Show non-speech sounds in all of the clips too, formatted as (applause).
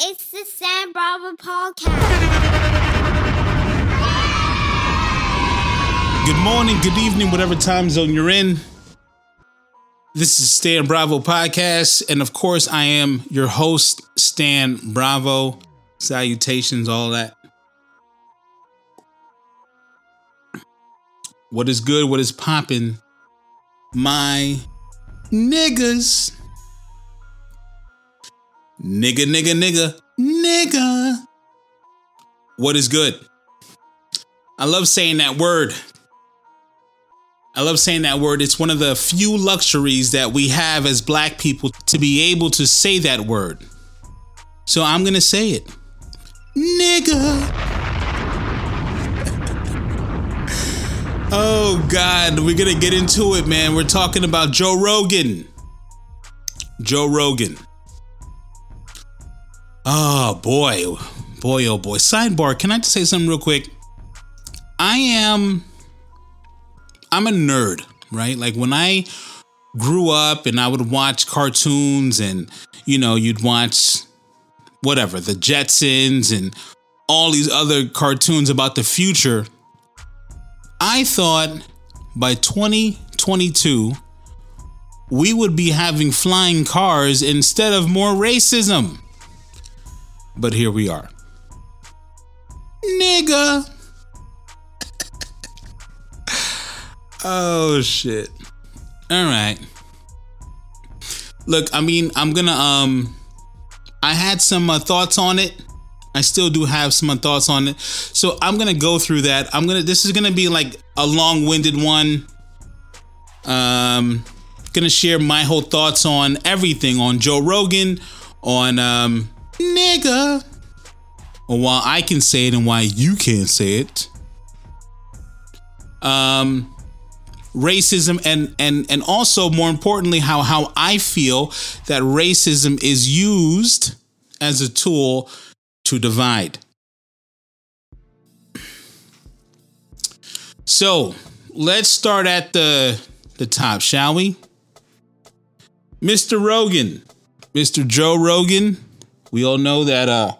It's the Stan Bravo podcast. Good morning, good evening, whatever time zone you're in. This is Stan Bravo Podcast, and of course, I am your host, Stan Bravo. Salutations, all that. What is good? What is popping? My niggas. Nigga, nigga, nigga, nigga. What is good? I love saying that word. I love saying that word. It's one of the few luxuries that we have as black people to be able to say that word. So I'm going to say it. Nigga. (laughs) oh, God. We're to get into it, man. We're talking about Joe Rogan. Joe Rogan. Oh, boy. Boy, oh, boy. Sidebar. Can I just say something real quick? I am I'm a nerd, right? Like when I grew up and I would watch cartoons and you know, you'd watch whatever, the Jetsons and all these other cartoons about the future. I thought by 2022 we would be having flying cars instead of more racism. But here we are. Nigga. Oh shit. All right. Look, I mean, I'm gonna um I had some uh, thoughts on it. I still do have some uh, thoughts on it. So I'm going to go through that. I'm going to this is going to be like a long-winded one. Um going to share my whole thoughts on everything on Joe Rogan, on um nigga. Why I can say it and why you can't say it. Um racism and and and also more importantly how how I feel that racism is used as a tool to divide. So, let's start at the the top, shall we? Mr. Rogan, Mr. Joe Rogan, we all know that uh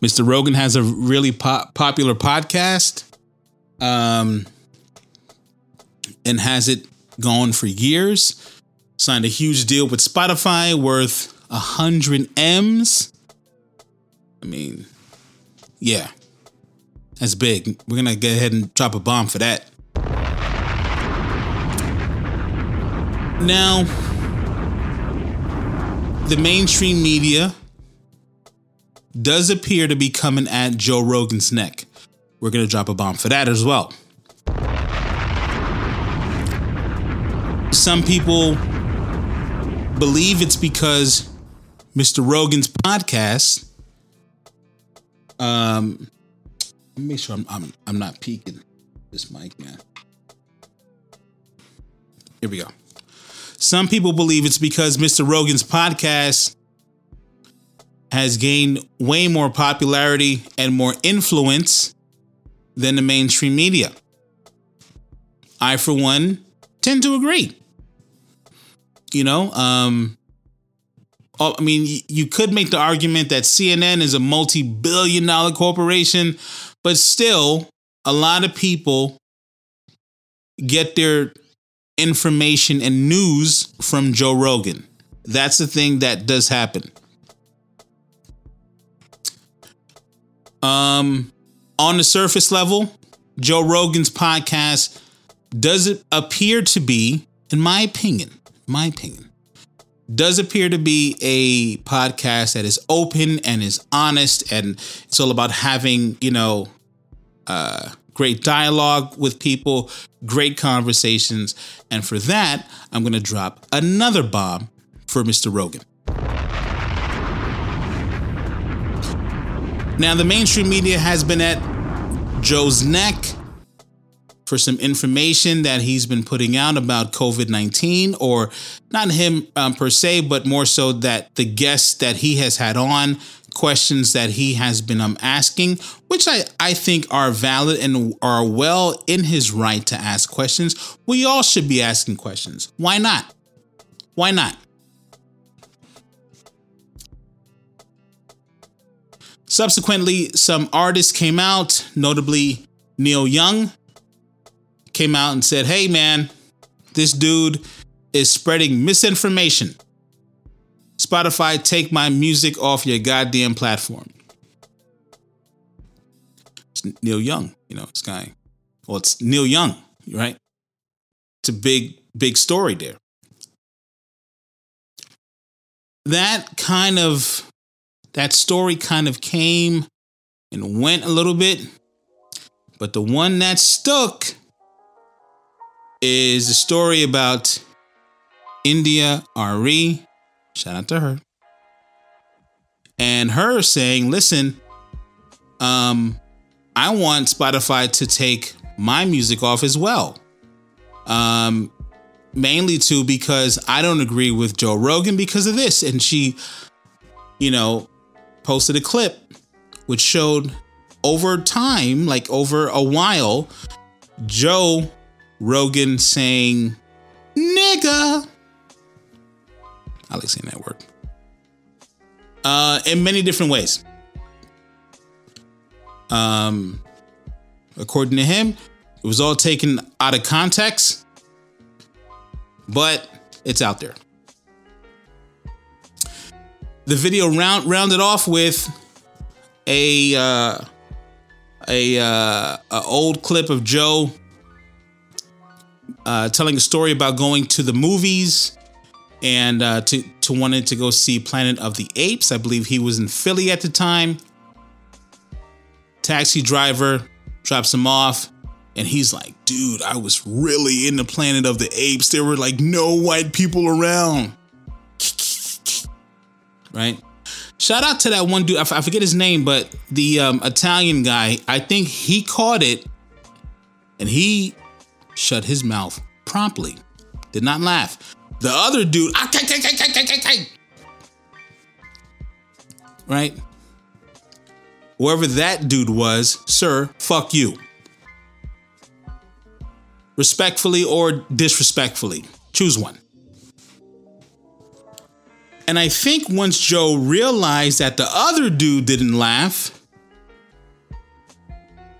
Mr. Rogan has a really popular podcast. Um and has it gone for years. Signed a huge deal with Spotify worth a hundred M's. I mean, yeah, that's big. We're gonna go ahead and drop a bomb for that. Now, the mainstream media does appear to be coming at Joe Rogan's neck. We're gonna drop a bomb for that as well. some people believe it's because Mr. Rogan's podcast. Um, let me make sure I'm I'm I'm not peaking this mic, man. Here we go. Some people believe it's because Mr. Rogan's podcast has gained way more popularity and more influence than the mainstream media. I, for one, tend to agree. You know, um, oh, I mean, you could make the argument that CNN is a multi-billion dollar corporation, but still, a lot of people get their information and news from Joe Rogan. That's the thing that does happen. Um, on the surface level, Joe Rogan's podcast does it appear to be, in my opinion, my opinion, does appear to be a podcast that is open and is honest and it's all about having, you know, uh, great dialogue with people, great conversations. And for that, I'm going to drop another bomb for Mr. Rogan. Now, the mainstream media has been at Joe's neck for some information that he's been putting out about COVID 19, or not him um, per se, but more so that the guests that he has had on, questions that he has been um, asking, which I, I think are valid and are well in his right to ask questions. We all should be asking questions. Why not? Why not? Subsequently, some artists came out, notably Neil Young, came out and said, Hey man, this dude is spreading misinformation. Spotify, take my music off your goddamn platform. It's Neil Young, you know, this guy. Well, it's Neil Young, right? It's a big, big story there. That kind of that story kind of came and went a little bit, but the one that stuck is the story about India Arie. Shout out to her. And her saying, listen, um, I want Spotify to take my music off as well. Um, mainly too because I don't agree with Joe Rogan because of this. And she, you know, posted a clip which showed over time, like over a while, Joe Rogan saying nigga. I like saying that word. Uh, in many different ways. Um, according to him, it was all taken out of context, but it's out there. The video round rounded off with a uh, a, uh, a old clip of Joe uh, telling a story about going to the movies and uh, to to wanted to go see Planet of the Apes. I believe he was in Philly at the time. Taxi driver drops him off, and he's like, "Dude, I was really in the Planet of the Apes. There were like no white people around." right? Shout out to that one dude. I, forget his name, but the um, Italian guy. I think he caught it, and he shut his mouth promptly. Did not laugh. The other dude, ah, right? Whoever that dude was, sir, fuck you. Respectfully or disrespectfully. Choose one. And I think once Joe realized that the other dude didn't laugh,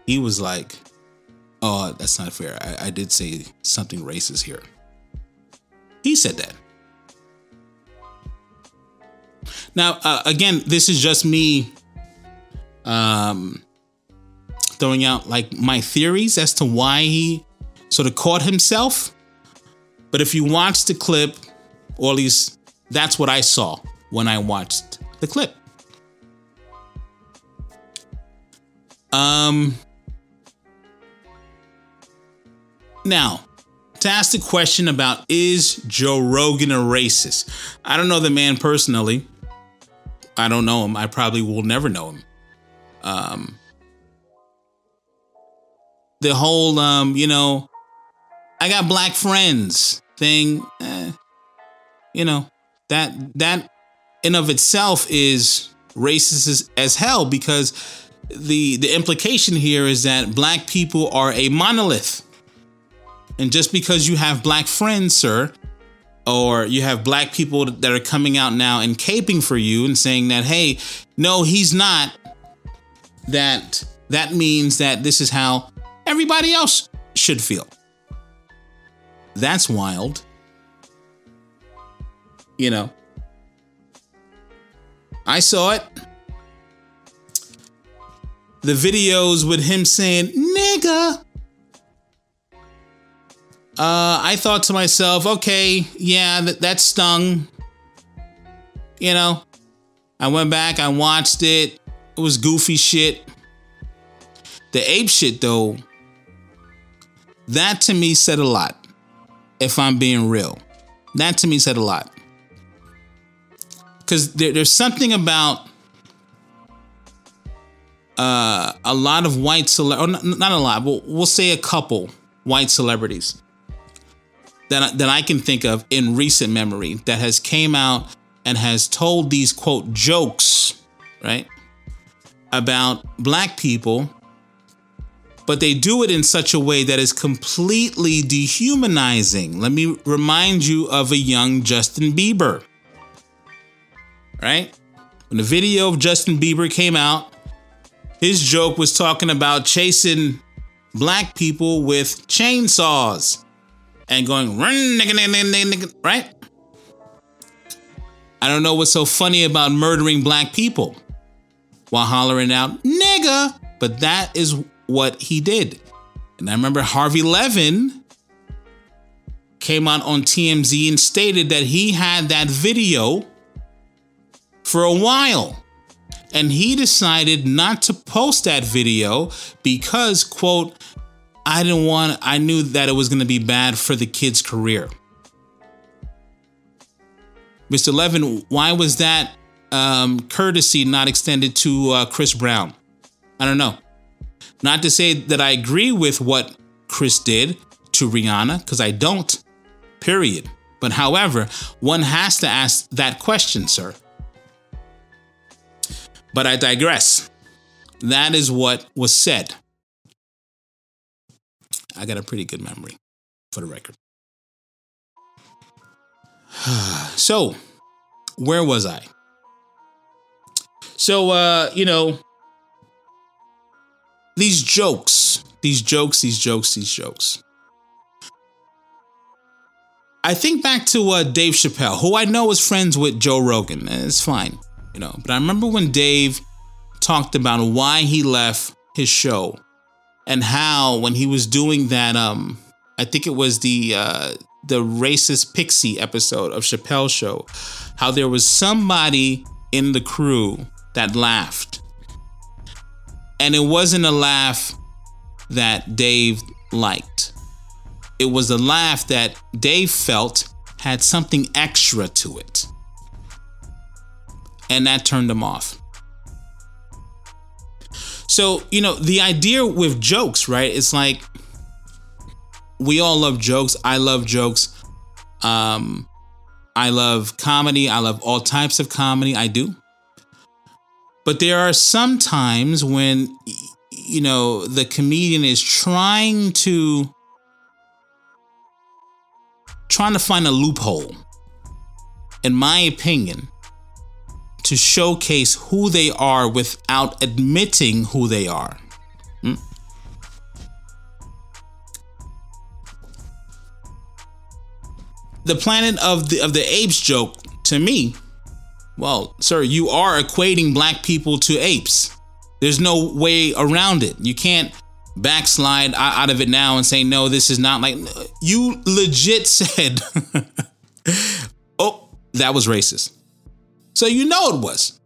he was like, oh, that's not fair. I, I did say something racist here. He said that. Now, uh, again, this is just me um, throwing out like my theories as to why he sort of caught himself. But if you watch the clip, or at least that's what I saw when I watched the clip. Um, now, to ask the question about is Joe Rogan a racist? I don't know the man personally. I don't know him. I probably will never know him. Um, the whole, um, you know, I got black friends thing, eh, you know, that that in of itself is racist as, as hell because the the implication here is that black people are a monolith. And just because you have black friends, sir, or you have black people that are coming out now and caping for you and saying that, hey, no, he's not, that that means that this is how everybody else should feel. That's wild. You know, I saw it. The videos with him saying, nigga. Uh, I thought to myself, okay, yeah, that, that stung. You know, I went back, I watched it. It was goofy shit. The ape shit, though, that to me said a lot, if I'm being real. That to me said a lot because there, there's something about uh, a lot of white cele- or not, not a lot, but we'll say a couple white celebrities that that I can think of in recent memory that has came out and has told these quote jokes, right, about black people, but they do it in such a way that is completely dehumanizing. Let me remind you of a young Justin Bieber right? When the video of Justin Bieber came out his joke was talking about chasing black people with chainsaws and going run nigga nigga nigga nigga right? I don't know what's so funny about murdering black people while hollering out nigga, but that is what he did. And I remember Harvey Levin came out on TMZ and stated that he had that video for a while. And he decided not to post that video because, quote, I didn't want, I knew that it was going to be bad for the kid's career. Mr. Levin, why was that um, courtesy not extended to uh, Chris Brown? I don't know. Not to say that I agree with what Chris did to Rihanna, because I don't, period. But however, one has to ask that question, sir. But I digress. That is what was said. I got a pretty good memory for the record. (sighs) so, where was I? So, uh, you know, these jokes, these jokes, these jokes, these jokes. I think back to uh, Dave Chappelle, who I know is friends with Joe Rogan. It's fine, you know. But I remember when Dave talked about why he left his show and how when he was doing that, um, I think it was the uh, the racist pixie episode of Chappelle's show, how there was somebody in the crew that laughed and it wasn't a laugh that Dave liked. It was a laugh that Dave felt had something extra to it. And that turned him off. So, you know, the idea with jokes, right? It's like we all love jokes. I love jokes. Um, I love comedy. I love all types of comedy. I do. But there are some times when, you know, the comedian is trying to trying to find a loophole, in my opinion, to showcase who they are without admitting who they are. Hmm? The Planet of the of the Apes joke to me well, sir, you are equating black people to apes. There's no way around it. You can't backslide out of it now and say, no, this is not like. You legit (laughs) said, oh, that was racist. So you know it was.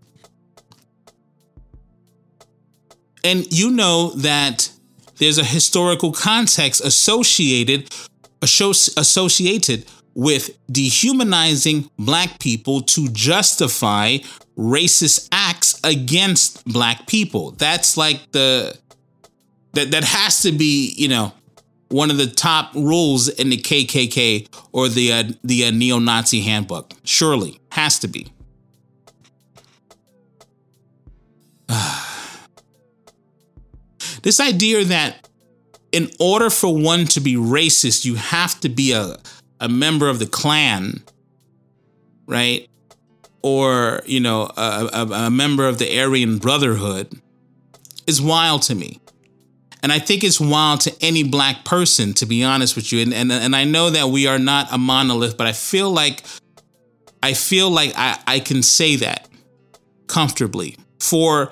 And you know that there's a historical context associated associated with dehumanizing black people to justify racist acts against black people. That's like the that that has to be, you know, one of the top rules in the KKK or the uh, the uh, neo-Nazi handbook. Surely has to be. (sighs) this idea that in order for one to be racist, you have to be a a member of the Klan, right? Or, you know, a, a, a member of the Aryan Brotherhood is wild to me. And I think it's wild to any black person, to be honest with you. And, and, and I know that we are not a monolith, but I feel like I feel like I, I can say that comfortably for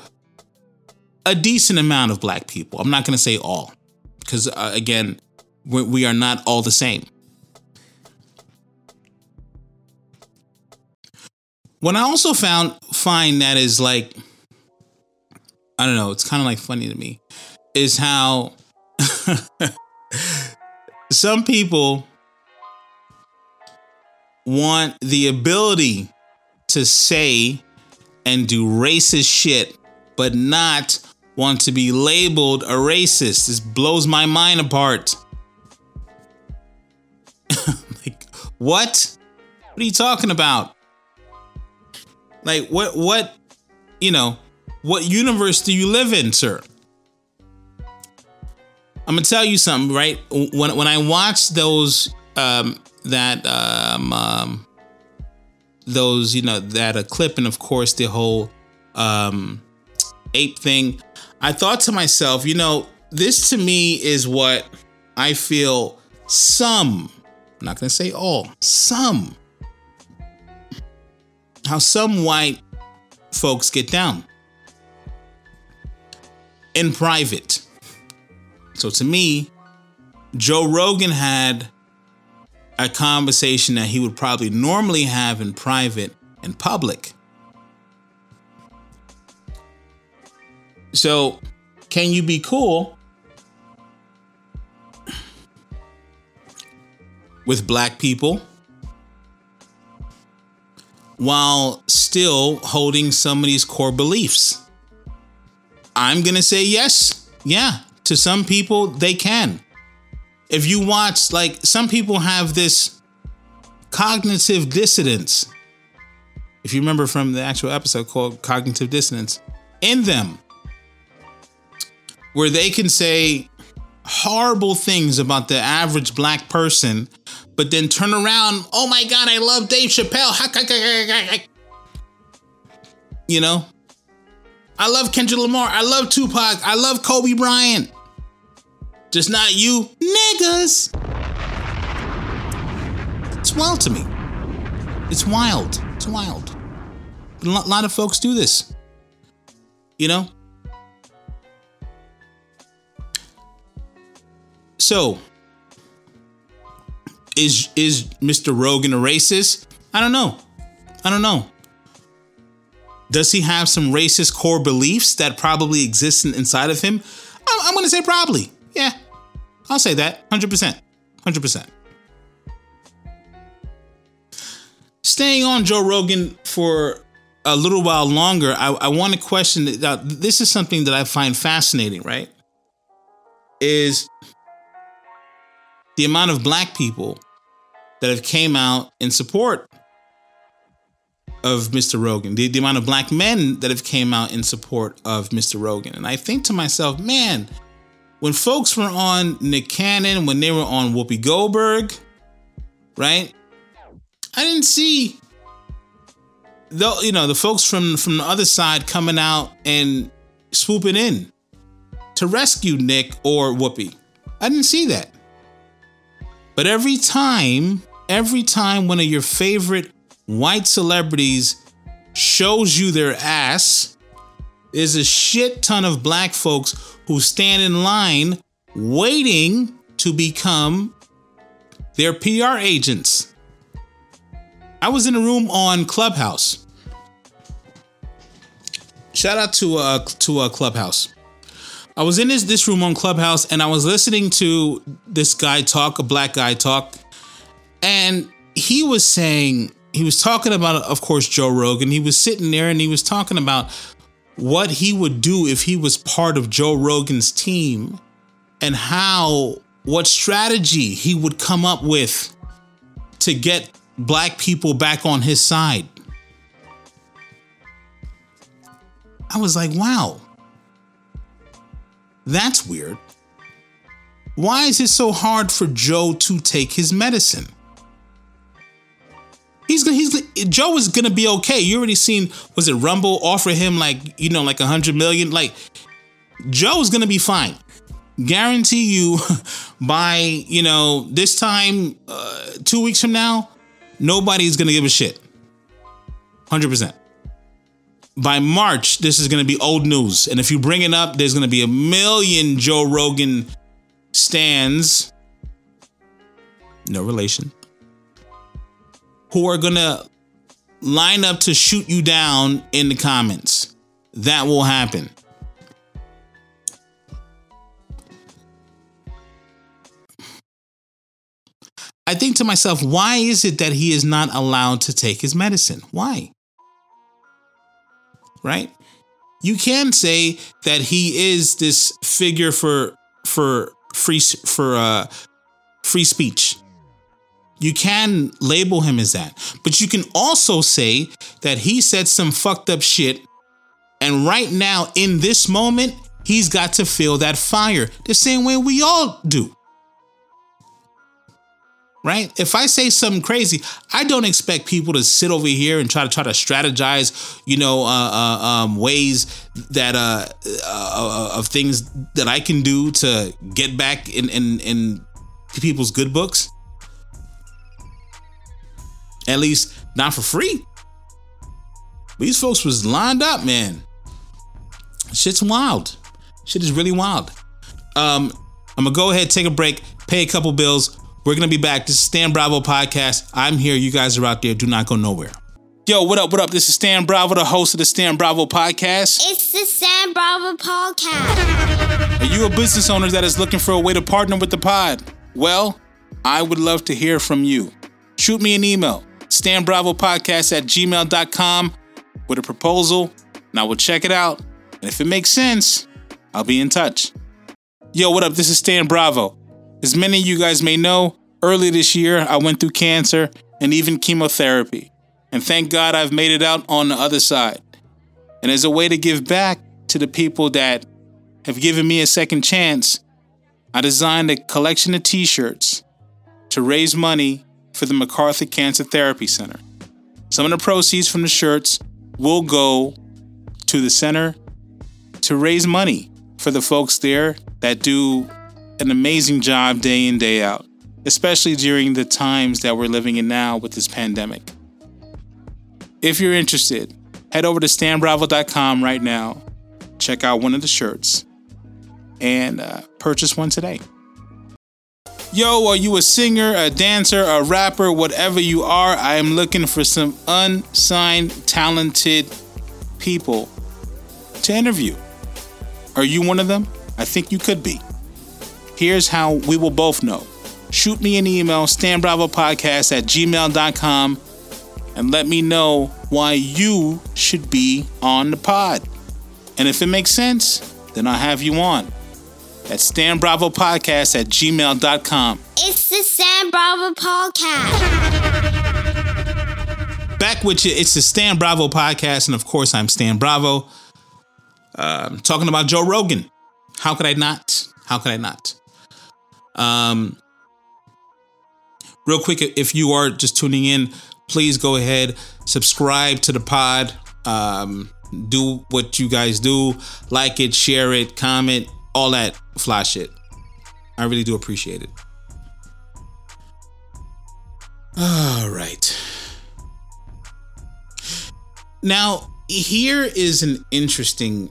a decent amount of black people. I'm not going to say all, because uh, again, we, we are not all the same. What I also found find that is like I don't know, it's kind of like funny to me is how (laughs) some people want the ability to say and do racist shit but not want to be labeled a racist. This blows my mind apart. (laughs) like, what? What are you talking about? Like what what you know, what universe do you live in, sir? I'm gonna tell you something, right? When when I watch those um that um, um those, you know, that a clip and of course the whole um ape thing, I thought to myself, you know, this to me is what I feel some, I'm not going to say all, some, how some white folks get down in private. So to me, Joe Rogan had a conversation that he would probably normally have in private and public. So, can you be cool with black people while still holding some of these core beliefs? I'm going to say yes. Yeah, to some people, they can. If you watch, like, some people have this cognitive dissonance. If you remember from the actual episode called Cognitive Dissonance, in them, where they can say horrible things about the average black person, but then turn around, oh my God, I love Dave Chappelle. You know? I love Kendrick Lamar. I love Tupac. I love Kobe Bryant. Just not you niggas. It's wild to me. It's wild. It's wild. A lot of folks do this. You know? So, is is Mr. Rogan a racist? I don't know. I don't know. Does he have some racist core beliefs that probably exist inside of him? I'm, I'm going to say probably. Yeah, I'll say that. 100%. 100%. Staying on Joe Rogan for a little while longer, I, I want to question that. This is something that I find fascinating, right? Is the amount of black people that have came out in support of Mr. Rogan, the, the amount of black men that have came out in support of Mr. Rogan. And I think to myself, man, when folks were on Nick Cannon, when they were on Whoopi Goldberg, right? I didn't see though you know the folks from from the other side coming out and swooping in to rescue Nick or Whoopi. I didn't see that. But every time, every time one of your favorite white celebrities shows you their ass, there's a shit ton of black folks who stand in line waiting to become their PR agents. I was in a room on Clubhouse. Shout out to uh to uh, Clubhouse. I was in this this room on Clubhouse and I was listening to this guy talk, a black guy talk, and he was saying he was talking about, of course, Joe Rogan. He was sitting there and he was talking about what he would do if he was part of Joe Rogan's team and how what strategy he would come up with to get black people back on his side. I was like, wow. That's weird. Why is it so hard for Joe to take his medicine? He's gonna, he's Joe is gonna be okay. You already seen was it Rumble offer him like you know like a hundred million? Like Joe is gonna be fine. Guarantee you, (laughs) by you know this time, uh, two weeks from now, nobody's gonna give a shit. Hundred percent by March, this is to be old news. And if you bring it up, there's to be a million Joe Rogan stands, no relation, who are to line up to shoot you down in the comments. That will happen. I think to myself, why is it that he is not allowed to take his medicine? Why? right? You can say that he is this figure for for free for uh, free speech. You can label him as that, but you can also say that he said some fucked up shit, and right now in this moment, he's got to feel that fire the same way we all do right? If I say something crazy, I don't expect people to sit over here and try to try to strategize, you know, uh, uh, um, ways that uh, uh of things that I can do to get back in in in people's good books. At least not for free. These folks was lined up, man. Shit's wild. Shit is really wild. Um, I'm gonna go ahead, take a break, pay a couple bills. We're gonna be back. This is Stan Bravo podcast. I'm here. You guys are out there. Do not go nowhere. Yo, what up? What up? This is Stan Bravo, the host of the Stan Bravo podcast. It's the Stan Bravo podcast. Are you a business owner that is looking for a way to partner with the pod? Well, I would love to hear from you. Shoot me an email, stanbravopodcast at gmail.com with a proposal, and I will check it out. And if it makes sense, I'll be in touch. Yo, what up? This is Stan Bravo. As many of you guys may know, early this year I went through cancer and even chemotherapy. And thank God I've made it out on the other side. And as a way to give back to the people that have given me a second chance, I designed a collection of t shirts to raise money for the MacArthur Cancer Therapy Center. Some of the proceeds from the shirts will go to the center to raise money for the folks there that do an amazing job day in, day out, especially during the times that we're living in now with this pandemic. If you're interested, head over to stanbravo.com right now, check out one of the shirts, and uh, purchase one today. Yo, are you a singer, a dancer, a rapper, whatever you are? I am looking for some unsigned, talented people to interview. Are you one of them? I think you could be. Here's how we will both know. Shoot me an email, stanbravopodcast at gmail.com, and let me know why you should be on the pod. And if it makes sense, then I'll have you on. At Stan Bravo Podcast at gmail.com. It's the Stan Bravo podcast. Back with you, it's the Stan Bravo Podcast, and of course, I'm Stan Bravo. Um, talking about Joe Rogan. How could I not? How could I not? Um, real quick, if you are just tuning in, please go ahead, subscribe to the pod. Um, do what you guys do, like it, share it, comment, all that fly shit. I really do appreciate it. All right. Now, here is an interesting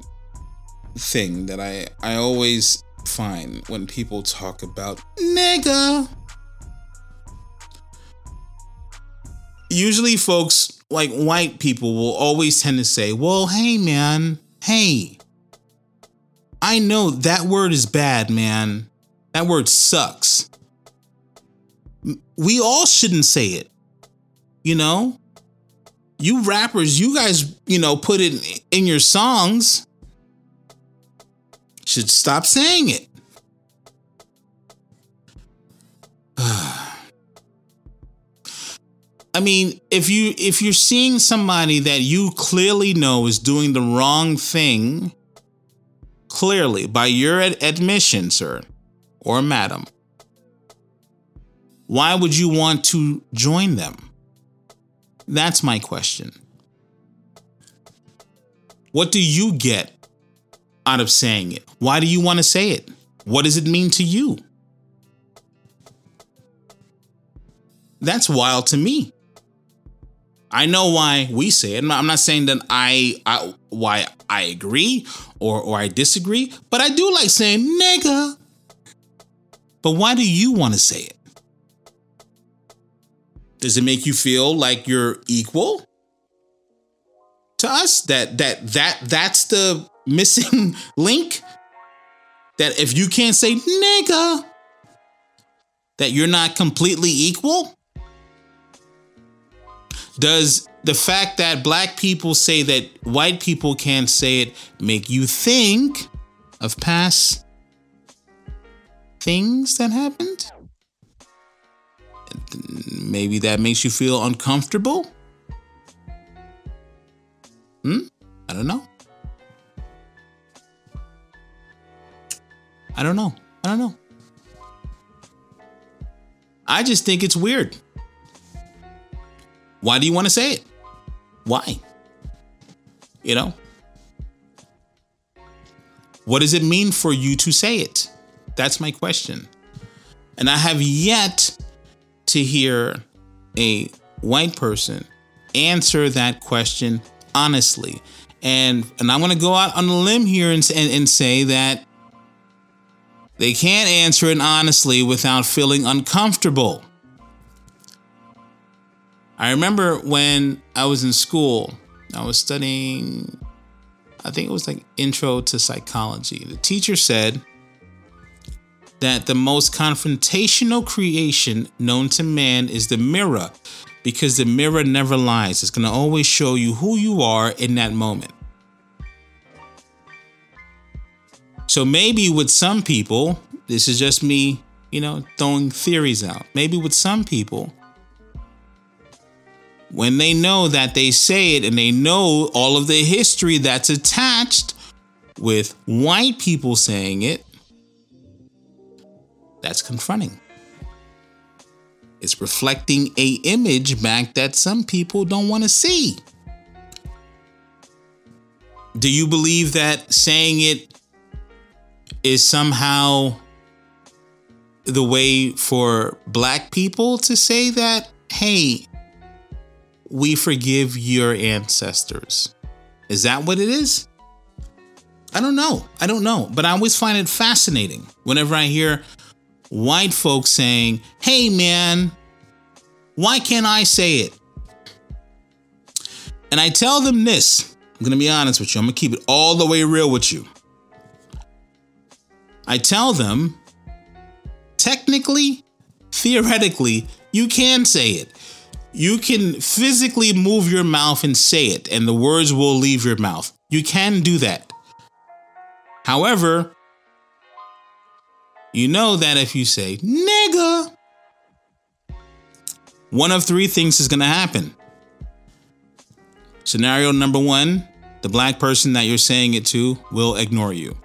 thing that I I always find when people talk about nigga. Usually folks like white people will always tend to say, "Well, hey man, hey. I know that word is bad, man. That word sucks. We all shouldn't say it. You know? You rappers, you guys, you know, put it in your songs should stop saying it. (sighs) I mean, if you if you're seeing somebody that you clearly know is doing the wrong thing, clearly by your ad- admission, sir or madam, why would you want to join them? That's my question. What do you get out of saying it? Why do you want to say it? What does it mean to you? That's wild to me. I know why we say it. I'm not saying that I, I why I agree or or I disagree, but I do like saying nigga. But why do you want to say it? Does it make you feel like you're equal to us? That that that that's the missing (laughs) link? That if you can't say nigga, that you're not completely equal? Does the fact that black people say that white people can't say it make you think of past things that happened? Maybe that makes you feel uncomfortable? Hmm? I don't know. I don't know. I don't know. I just think it's weird. Why do you want to say it? Why? You know? What does it mean for you to say it? That's my question. And I have yet to hear a white person answer that question honestly. And and I'm going to go out on a limb here and, and, and say that they can't answer it honestly without feeling uncomfortable. I remember when I was in school, I was studying, I think it was like intro to psychology. The teacher said that the most confrontational creation known to man is the mirror because the mirror never lies. It's going to always show you who you are in that moment. So maybe with some people, this is just me, you know, throwing theories out. Maybe with some people, when they know that they say it and they know all of the history that's attached with white people saying it, that's confronting. It's reflecting a image back that some people don't want to see. Do you believe that saying it is somehow the way for black people to say that, hey, we forgive your ancestors. Is that what it is? I don't know. I don't know. But I always find it fascinating whenever I hear white folks saying, hey, man, why can't I say it? And I tell them this I'm going to be honest with you, I'm going to keep it all the way real with you. I tell them, technically, theoretically, you can say it you can physically move your mouth and say it, and the words will leave your mouth. You can do that. However, you know that if you say nigga, one of three things is going to happen. Scenario number one the black person that you're saying it to will ignore you.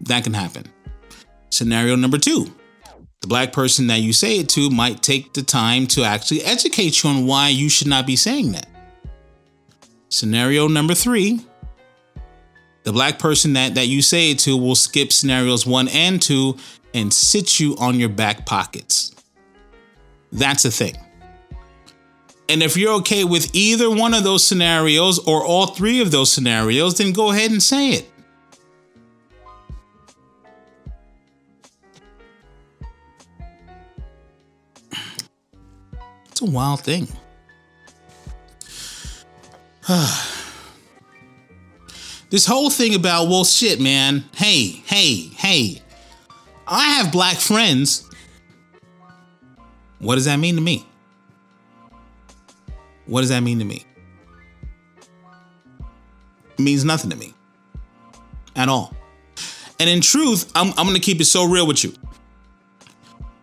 That can happen. Scenario number two the black person that you say it to might take the time to actually educate you on why you should not be saying that. Scenario number three the black person that, that you say it to will skip scenarios one and two and sit you on your back pockets. That's a thing. And if you're okay with either one of those scenarios or all three of those scenarios, then go ahead and say it. It's a wild thing. (sighs) this whole thing about, well, shit, man. Hey, hey, hey. I have black friends. What does that mean to me? What does that mean to me? It means nothing to me at all. And in truth, I'm, I'm going to keep it so real with you.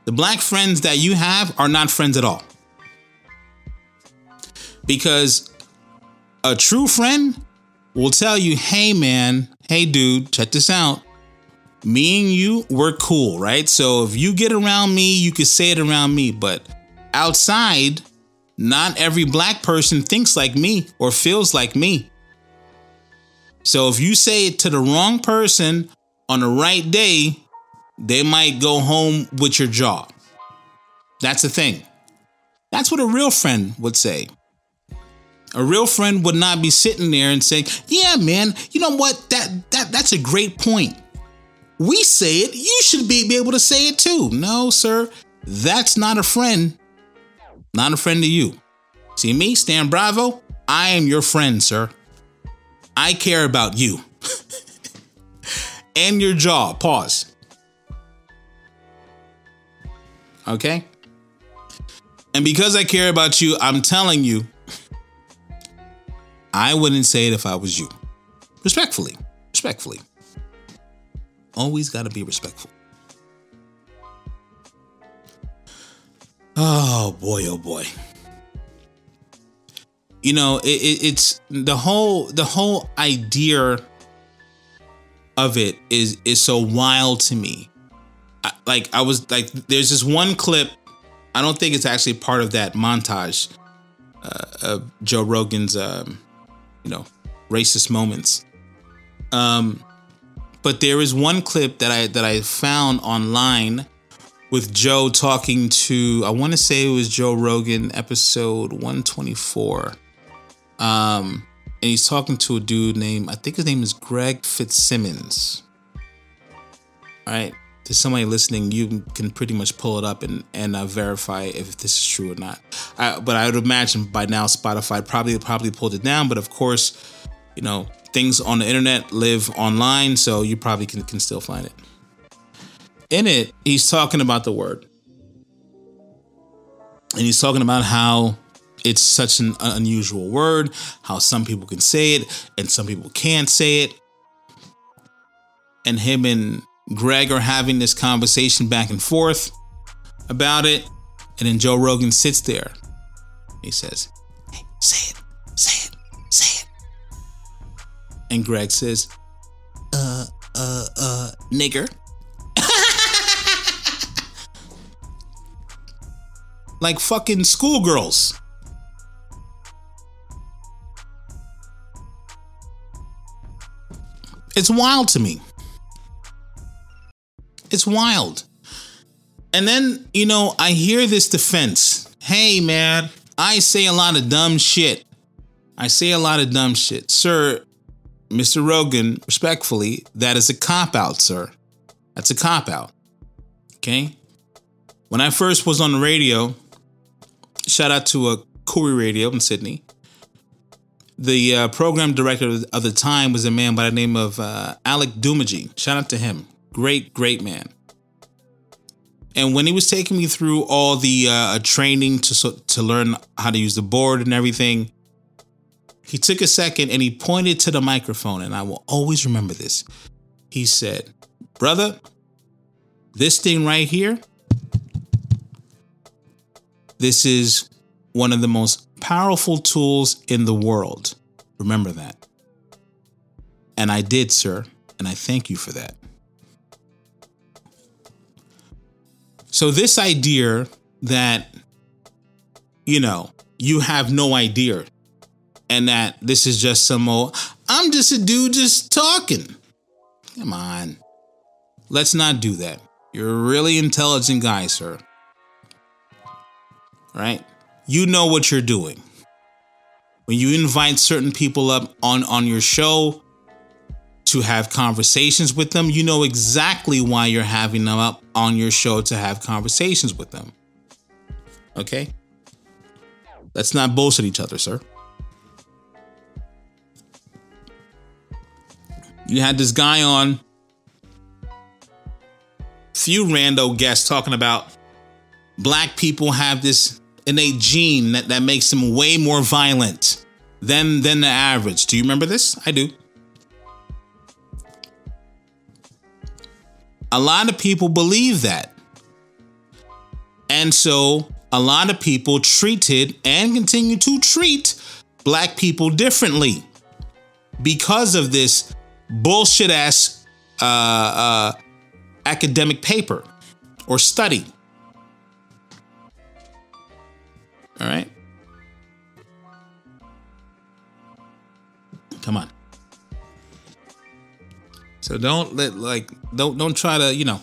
The black friends that you have are not friends at all. Because a true friend will tell you, hey man, hey dude, check this out. Me and you, we're cool, right? So if you get around me, you can say it around me. But outside, not every black person thinks like me or feels like me. So if you say it to the wrong person on the right day, they might go home with your jaw. That's the thing. That's what a real friend would say. A real friend would not be sitting there and saying, "Yeah, man, you know what? That that that's a great point. We say it, you should be, be able to say it too." No, sir. That's not a friend. Not a friend to you. See me, Stan Bravo? I am your friend, sir. I care about you. (laughs) and your jaw. Pause. Okay? And because I care about you, I'm telling you I wouldn't say it if I was you. Respectfully. Respectfully. Always got to be respectful. Oh boy, oh boy. You know, it, it, it's the whole the whole idea of it is is so wild to me. I, like I was like, there's this one clip. I don't think it's actually part of that montage uh, of Joe Rogan's um, you know, racist moments. Um, but there is one clip that I that I found online with Joe talking to I want to say it was Joe Rogan episode 124. Um and he's talking to a dude named I think his name is Greg Fitzsimmons. All right. To somebody listening, you can pretty much pull it up and and uh, verify if this is true or not. I, but I would imagine by now Spotify probably probably pulled it down. But of course, you know things on the internet live online, so you probably can can still find it. In it, he's talking about the word, and he's talking about how it's such an unusual word, how some people can say it and some people can't say it. And him and Greg are having this conversation back and forth about it. And then Joe Rogan sits there. He says, Hey, say it, say it, say it. And Greg says, Uh, uh, uh, nigger. (laughs) like fucking schoolgirls. It's wild to me. It's wild. And then, you know, I hear this defense. Hey, man, I say a lot of dumb shit. I say a lot of dumb shit. Sir, Mr. Rogan, respectfully, that is a cop out, sir. That's a cop out. Okay? When I first was on the radio, shout out to a Koori Radio in Sydney the uh, program director of the time was a man by the name of uh, Alec Dumagy. Shout out to him. Great, great man. And when he was taking me through all the uh, training to to learn how to use the board and everything, he took a second and he pointed to the microphone, and I will always remember this. He said, "Brother, this thing right here, this is one of the most powerful tools in the world. Remember that. And I did, sir, and I thank you for that. So, this idea that, you know, you have no idea and that this is just some old, I'm just a dude just talking. Come on. Let's not do that. You're a really intelligent guy, sir. Right? you know what you're doing. When you invite certain people up on, on your show to have conversations with them, you know exactly why you're having them up on your show to have conversations with them. Okay? Let's not at each other, sir. You had this guy on, few rando guests talking about black people have this innate gene that, that makes them way more violent than than the average. Do you remember this? I do. A lot of people believe that. And so a lot of people treated and continue to treat black people differently because of this bullshit ass uh, uh, academic paper or study. All right. Come on. So don't let like don't don't try to you know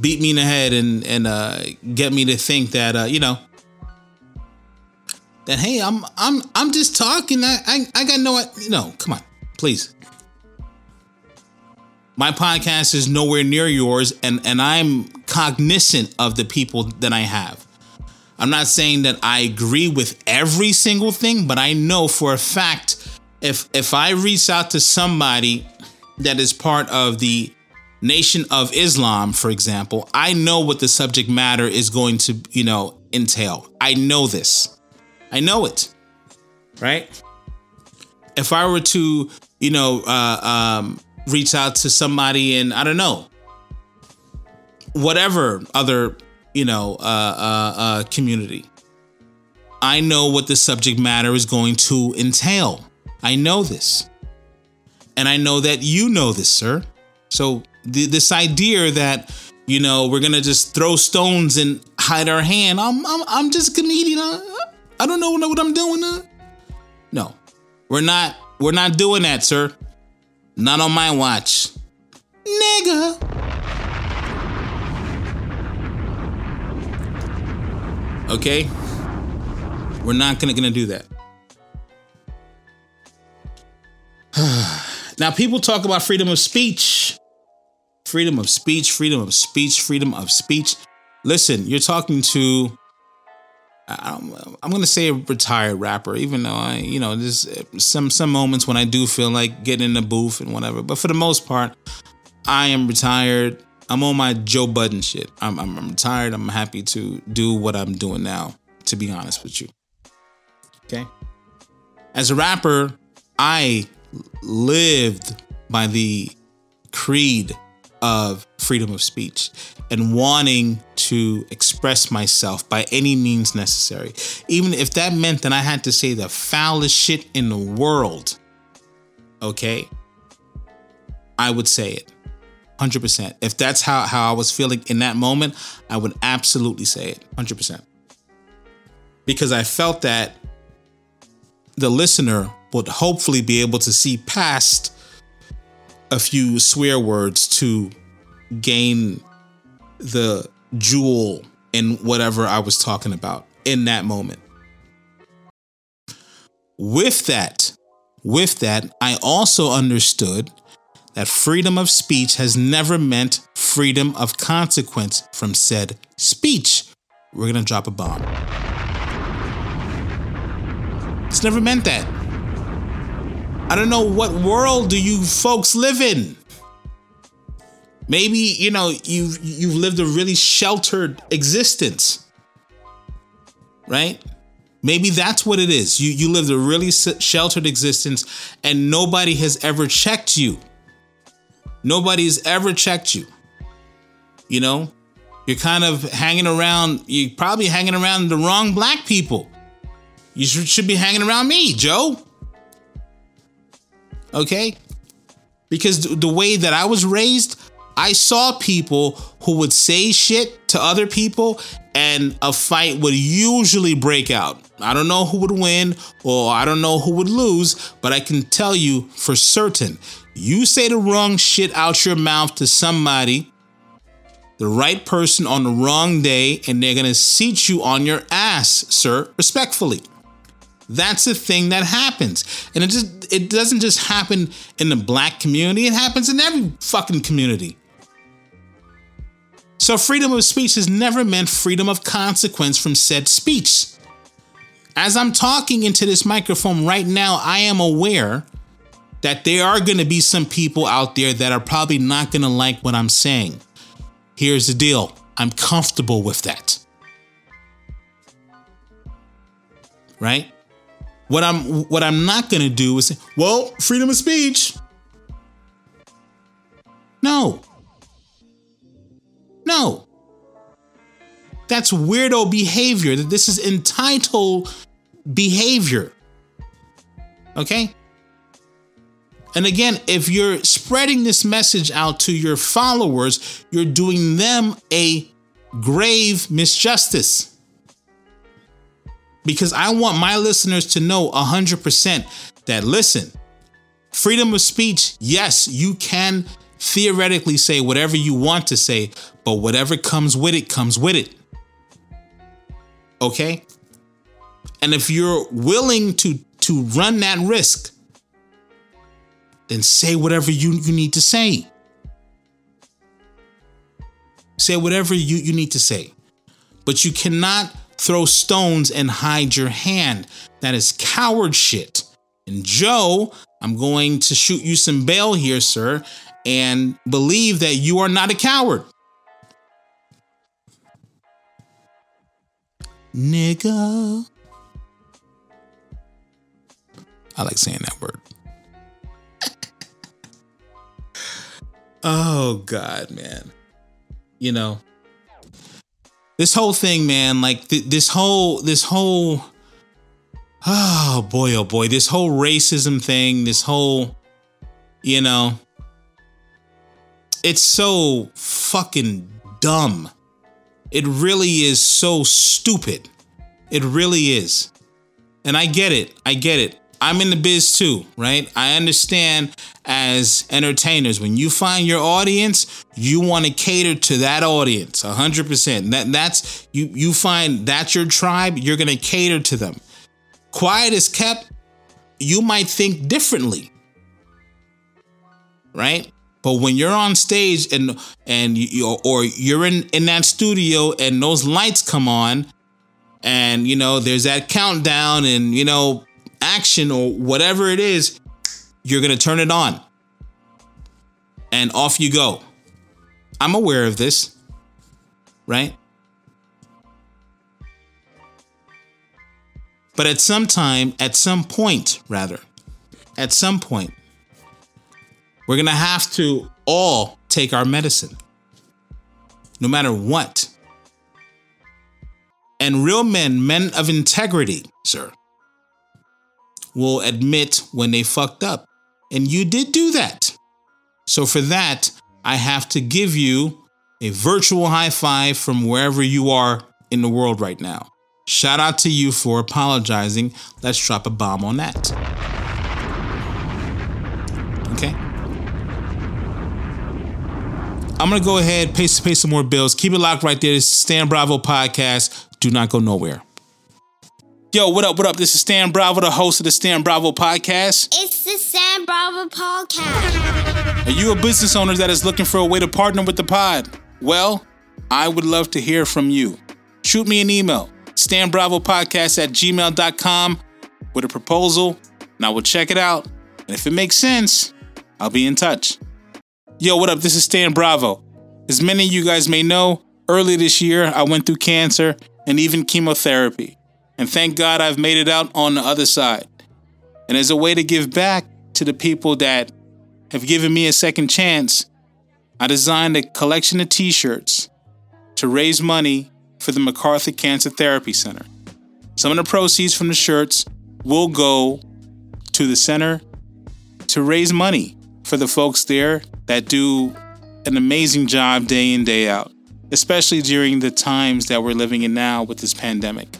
beat me in the head and and uh, get me to think that uh, you know that hey I'm I'm I'm just talking. I I, I got no you know come on please. My podcast is nowhere near yours and and I'm cognizant of the people that I have. I'm not saying that I agree with every single thing, but I know for a fact if if I reach out to somebody that is part of the Nation of Islam, for example, I know what the subject matter is going to, you know, entail. I know this. I know it. Right? If I were to, you know, uh, um, reach out to somebody in, I don't know, whatever other you know, uh, uh, uh, community. I know what the subject matter is going to entail. I know this. And I know that you know this, sir. So th- this idea that, you know, we're to just throw stones and hide our hand. I'm, I'm, I'm just a comedian. I don't know what I'm doing. Uh. No, we're not, we're not doing that, sir. Not on my watch. nigga. Okay? We're not gonna, gonna do that. (sighs) now, people talk about freedom of speech. Freedom of speech, freedom of speech, freedom of speech. Listen, you're talking to I'm, I'm going to say a retired rapper, even though I, you know, there's some some moments when I do feel like getting in the booth and whatever. But for the most part, I am retired. I'm on my Joe Budden shit. I'm, I'm, I'm retired. I'm happy to do what I'm doing now. To be honest with you, okay. As a rapper, I lived by the creed of freedom of speech and wanting to express myself by any means necessary. Even if that meant that I had to say the foulest shit in the world, okay, I would say it. 100%. If that's how, how I was feeling in that moment, I would absolutely say it. 100%. Because I felt that the listener would hopefully be able to see past a few swear words to gain the jewel in whatever I was talking about in that moment. With that, with that, I also understood that freedom of speech has never meant freedom of consequence from said speech. We're gonna drop a bomb. It's never meant that. I don't know what world do you folks live in. Maybe, you know, you've you've lived a really sheltered existence. Right? Maybe that's what it is. You you lived a really sheltered existence and nobody has ever checked you. Nobody's ever checked you. You know? You're kind of hanging around, you're probably hanging around the wrong black people. You should be hanging around me, Joe. Okay? Because the way that I was raised, I saw people who would say shit to other people and a fight would usually break out. I don't know who would win or I don't know who would lose, but I can tell you for certain you say the wrong shit out your mouth to somebody, the right person on the wrong day, and they're gonna seat you on your ass, sir, respectfully. That's a thing that happens. And it just it doesn't just happen in the black community, it happens in every fucking community. So, freedom of speech has never meant freedom of consequence from said speech. As I'm talking into this microphone right now, I am aware that there are going to be some people out there that are probably not going to like what I'm saying. Here's the deal I'm comfortable with that. Right? What I'm what I'm not to do is say, "Well, freedom of speech." No. No. That's weirdo behavior. That this is entitled behavior. Okay? And again, if you're spreading this message out to your followers, you're doing them a grave misjustice. Because I want my listeners to know 100% that listen, freedom of speech, yes, you can theoretically say whatever you want to say, but whatever comes with it comes with it. Okay? And if you're willing to to run that risk, then say whatever you, you need to say. Say whatever you, you need to say. But you cannot throw stones and hide your hand. That is coward shit. And Joe, I'm going to shoot you some bail here, sir, and believe that you are not a coward. Nigga. I like saying that word. (laughs) oh, God, man. You know, this whole thing, man, like th- this whole, this whole, oh boy, oh boy, this whole racism thing, this whole, you know, it's so fucking dumb. It really is so stupid. It really is. And I get it. I get it. I'm in the biz too, right? I understand as entertainers, when you find your audience, you want to cater to that audience 100%. That that's you you find that's your tribe, you're going to cater to them. Quiet is kept, you might think differently. Right? But when you're on stage and and you or you're in in that studio and those lights come on and you know there's that countdown and you know action or whatever it is, you're going to turn it on. And off you go. I'm aware of this, right? But at some time, at some point, rather, at some point, we're going to have to all take our medicine, no matter what. And real men, men of integrity, sir, will admit when they fucked up. And you did do that. So for that, I have to give you a virtual high five from wherever you are in the world right now. Shout out to you for apologizing. Let's drop a bomb on that. Okay. I'm gonna go ahead, pay, pay some more bills. Keep it locked right there. This is Stan Bravo podcast. Do not go nowhere. Yo, what up? What up? This is Stan Bravo, the host of the Stan Bravo podcast. It's the Stan Bravo podcast. Are you a business owner that is looking for a way to partner with the pod? Well, I would love to hear from you. Shoot me an email, stanbravopodcast at gmail.com with a proposal, and I will check it out. And if it makes sense, I'll be in touch. Yo, what up? This is Stan Bravo. As many of you guys may know, early this year I went through cancer and even chemotherapy. And thank God I've made it out on the other side. And as a way to give back to the people that have given me a second chance, I designed a collection of t shirts to raise money for the Macarthur Cancer Therapy Center. Some of the proceeds from the shirts will go to the center to raise money for the folks there that do an amazing job day in, day out, especially during the times that we're living in now with this pandemic.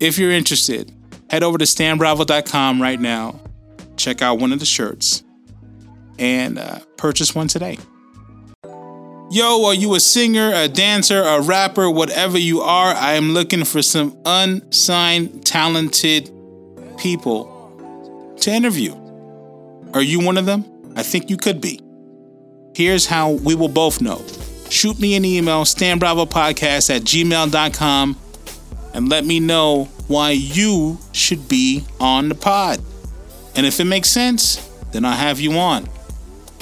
If you're interested, head over to stanbravo.com right now, check out one of the shirts, and uh, purchase one today. Yo, are you a singer, a dancer, a rapper, whatever you are? I am looking for some unsigned, talented people to interview. Are you one of them? I think you could be. Here's how we will both know. Shoot me an email, stanbravopodcast at gmail.com and let me know why you should be on the pod. And if it makes sense, then I'll have you on.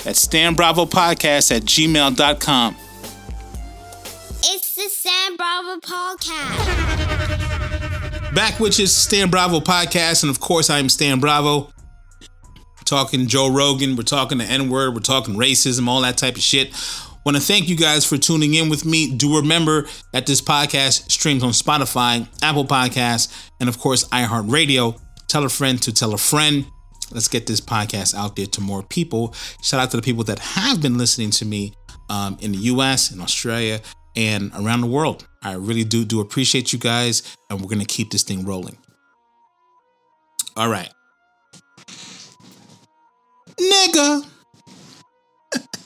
That's Stan Bravo Podcast at gmail.com. It's the Stan Bravo podcast. Back which is Stan Bravo Podcast, and of course I'm Stan Bravo. talking Joe Rogan, we're talking the N-word, we're talking racism, all that type of shit. Want to thank you guys for tuning in with me. Do remember that this podcast streams on Spotify, Apple Podcasts, and of course, iHeartRadio. Tell a friend to tell a friend. Let's get this podcast out there to more people. Shout out to the people that have been listening to me um, in the US, in Australia, and around the world. I really do do appreciate you guys, and we're gonna keep this thing rolling. All right, nigga. (laughs)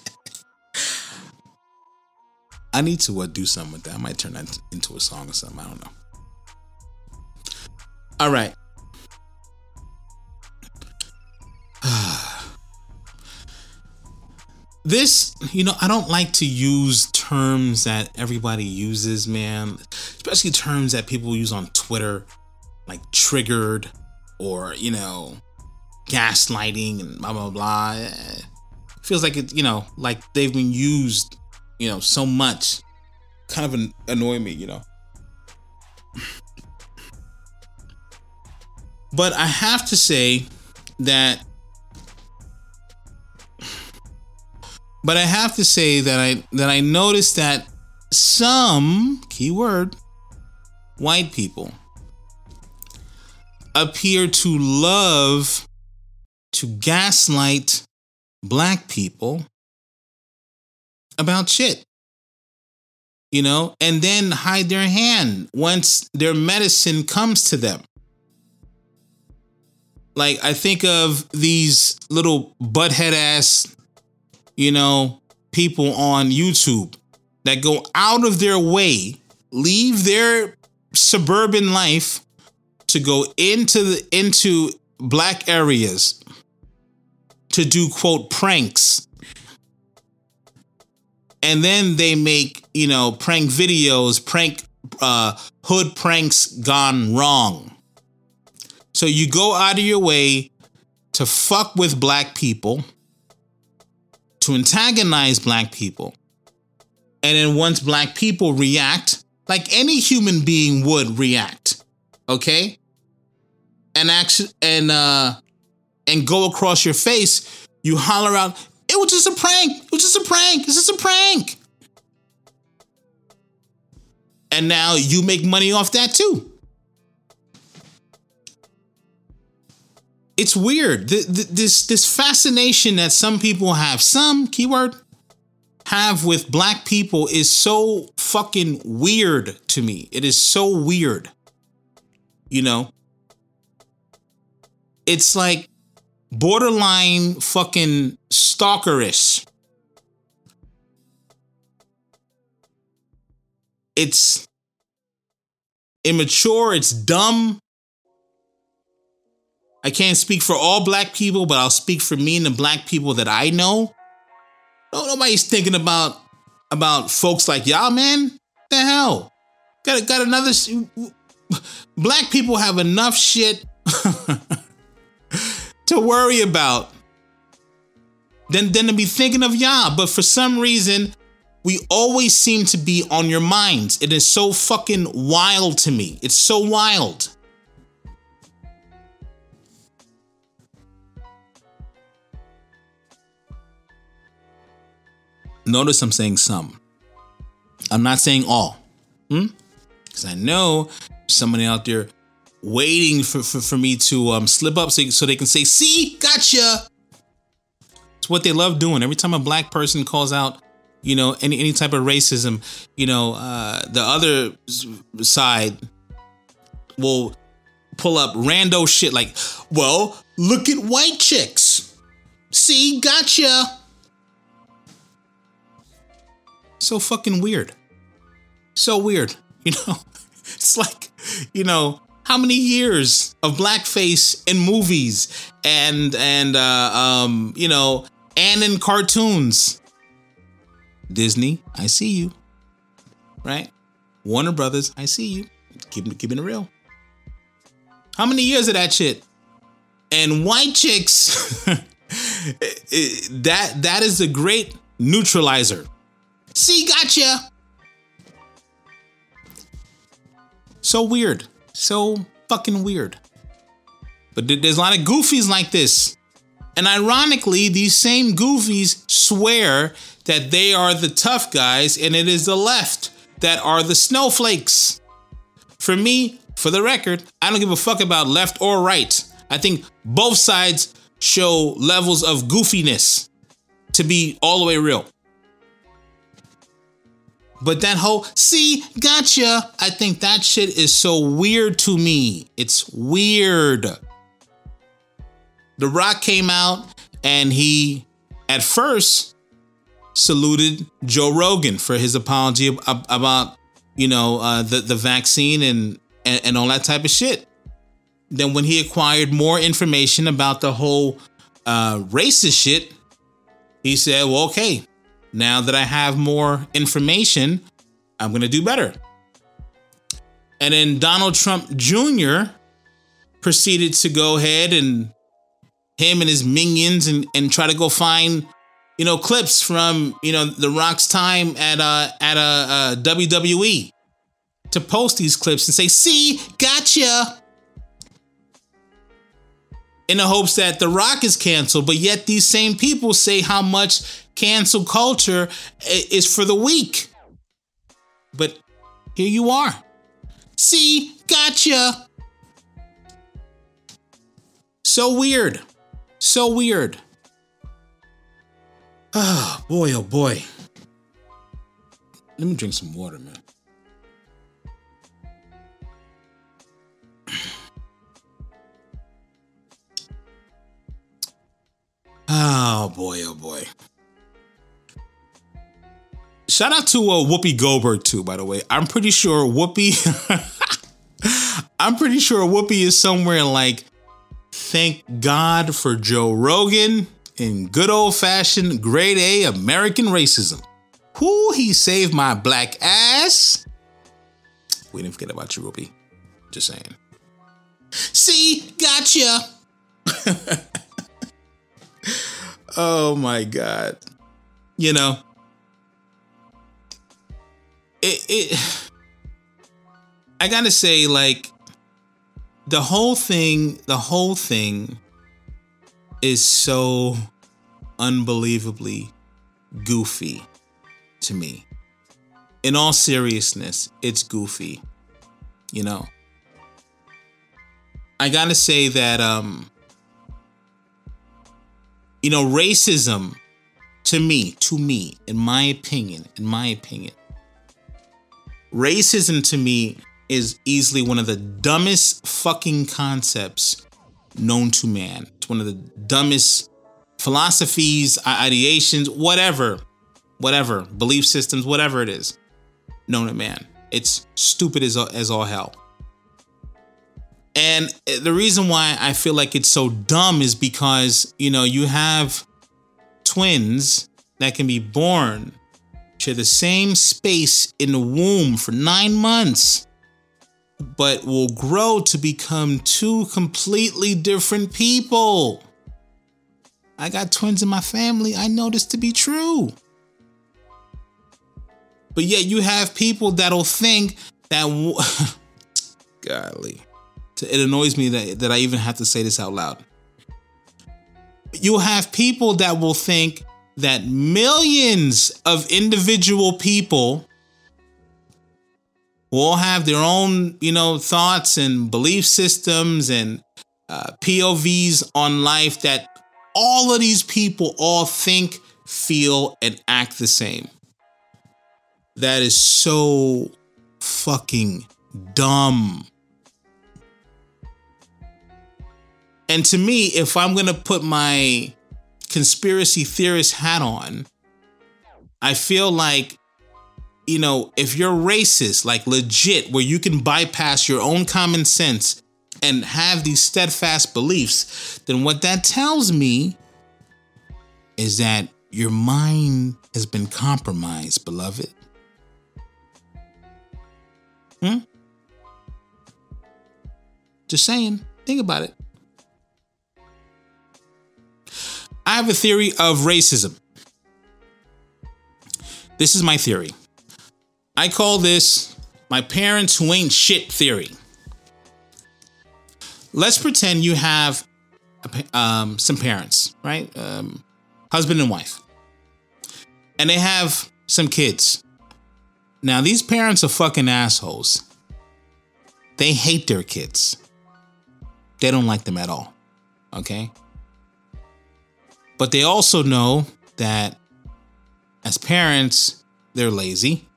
I need to uh, do something with that. I might turn that into a song or something. I don't know. All right. (sighs) this, you know, I don't like to use terms that everybody uses, man. Especially terms that people use on Twitter, like triggered or, you know, gaslighting and blah, blah, blah. It feels like it, you know, like they've been used you know, so much kind of an, annoy me, you know. But I have to say that but I have to say that I that I noticed that some keyword white people appear to love to gaslight black people about shit. You know, and then hide their hand once their medicine comes to them. like I think of these little butthead ass, you know, people on YouTube that go out of their way, leave their suburban life to go into the into black areas to do quote pranks. And then they make, you know, prank videos, prank uh hood pranks gone wrong. So you go out of your way to fuck with black people, to antagonize black people. And then once black people react, like any human being would react, okay? And act and uh and go across your face, you holler out, it was just a prank. It was just a prank. It's just a prank. And now you make money off that too. It's weird. This this fascination that some people have, some keyword have with black people is so fucking weird to me. It is so weird. You know? It's like borderline fucking stalkerish. It's immature, it's dumb. I can't speak for all black people, but I'll speak for me and the black people that I know. No, nobody's thinking about about folks like y'all, man. The hell, got got another. Black people have enough shit (laughs) to worry about than than to be thinking of y'all. But for some reason, we always seem to be on your minds. It is so fucking wild to me. It's so wild. Notice I'm saying some. I'm not saying all. Hmm? Because I know somebody out there waiting for, for, for me to um, slip up so, so they can say, see, gotcha. It's what they love doing. Every time a black person calls out, you know, any, any type of racism, you know, uh, the other side will pull up rando shit like, well, look at white chicks. See, gotcha. So fucking weird. So weird. (laughs) You know, it's like, you know, how many years of blackface in movies and and uh, um, you know, and in cartoons. Disney, I see you. Right? Warner Brothers, I see you. Keep keeping it real. How many years of that shit? And white chicks, (laughs) that that is a great neutralizer. See, gotcha. So weird. So fucking weird. But there's a lot of goofies like this. And ironically, these same goofies swear that they are the tough guys and it is the left that are the snowflakes. For me, for the record, I don't give a fuck about left or right. I think both sides show levels of goofiness to be all the way real. But that whole, see, gotcha, I think that shit is so weird to me. It's weird. The Rock came out and he, at first, saluted Joe Rogan for his apology about, you know, uh, the, the vaccine and, and, and all that type of shit. Then when he acquired more information about the whole uh, racist shit, he said, well, okay, now that I have more information, I'm going to do better. And then Donald Trump Jr. proceeded to go ahead and him and his minions and, and try to go find, you know, clips from, you know, The Rock's time at uh at a uh, uh, WWE to post these clips and say, "See, gotcha." In the hopes that The Rock is canceled, but yet these same people say how much cancel culture is for the weak. But here you are. See, gotcha. So weird. So weird. Oh, boy, oh boy. Let me drink some water, man. Oh boy, oh boy. Shout out to uh, Whoopi Goldberg too, by the way. I'm pretty sure Whoopi. (laughs) I'm pretty sure Whoopi is somewhere like, thank God for Joe Rogan in good old fashioned grade A American racism. Who he saved my black ass. We didn't forget about you, Whoopi. Just saying. See, gotcha. (laughs) oh my God. You know, it, it I gotta say, like, the whole thing, the whole thing is so unbelievably goofy to me. In all seriousness, it's goofy. You know. I gotta say that um you know, racism to me, to me, in my opinion, in my opinion, racism to me is easily one of the dumbest fucking concepts known to man. It's one of the dumbest philosophies, ideations, whatever, whatever, belief systems, whatever it is, known to man. It's stupid as, as all hell. And eh, the reason why I feel like it's so dumb is because, you know, you have twins that can be born share the same space in the womb for nine months, but will grow to become two completely different people. I got twins in my family. I know this to be true. But yet you have people that'll think that, (laughs) golly, it annoys me that, that I even have to say this out loud. You'll have people that will think that millions of individual people will have their own, you know, thoughts and belief systems and uh, POVs on life that all of these people all think, feel, and act the same. That is so fucking dumb. And to me, if I'm to put my conspiracy theorist hat on, I feel like, you know, if you're racist, like legit, where you can bypass your own common sense and have these steadfast beliefs, then what that tells me is that your mind has been compromised, beloved. Hmm? Just saying, think about it. I have a theory of racism. This is my theory. I call this my parents who ain't shit theory. Let's pretend you have um, some parents, right? Um, husband and wife. And they have some kids. Now, these parents are fucking assholes. They hate their kids. They don't like them at all. Okay? But they also know that as parents, they're lazy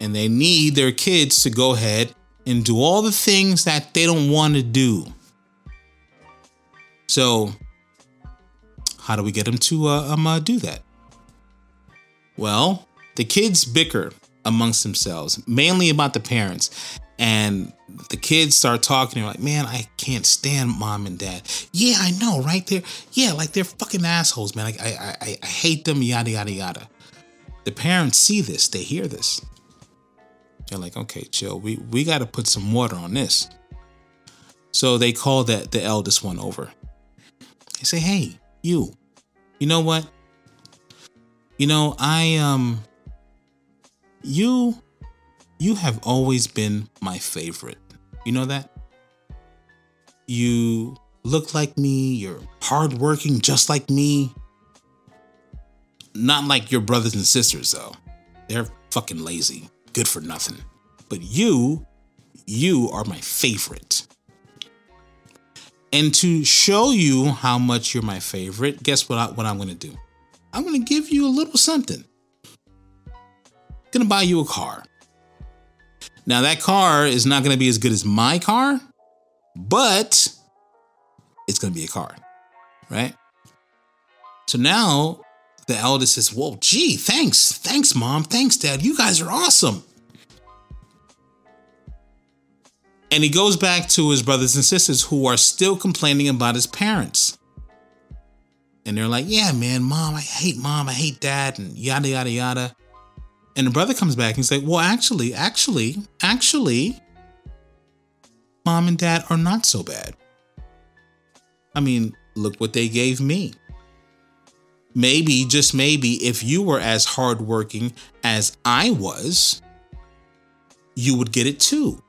and they need their kids to go ahead and do all the things that they don't want to do. So, how do we get them to uh, um, uh, do that? Well, the kids bicker amongst themselves, mainly about the parents and the kids start talking they're like man i can't stand mom and dad. Yeah i know right? There yeah like they're fucking assholes man. I, I, I, I hate them yada yada yada. The parents see this they hear this. They're like okay chill. We we got to put some water on this. So they call that the eldest one over. They say hey you you know what? You know i um you you have always been my favorite. You know that? You look like me, you're hardworking just like me. Not like your brothers and sisters, though. They're fucking lazy, good for nothing. But you, you are my favorite. And to show you how much you're my favorite, guess what, I, what I'm gonna do? I'm gonna give you a little something. gonna buy you a car. Now, that car is not going to be as good as my car, but it's going to be a car, right? So now the eldest says, Well, gee, thanks. Thanks, mom. Thanks, dad. You guys are awesome. And he goes back to his brothers and sisters who are still complaining about his parents. And they're like, Yeah, man, mom, I hate mom, I hate dad, and yada, yada, yada. And the brother comes back and he's like, Well, actually, actually, actually, mom and dad are not so bad. I mean, look what they gave me. Maybe, just maybe, if you were as hardworking as I was, you would get it too.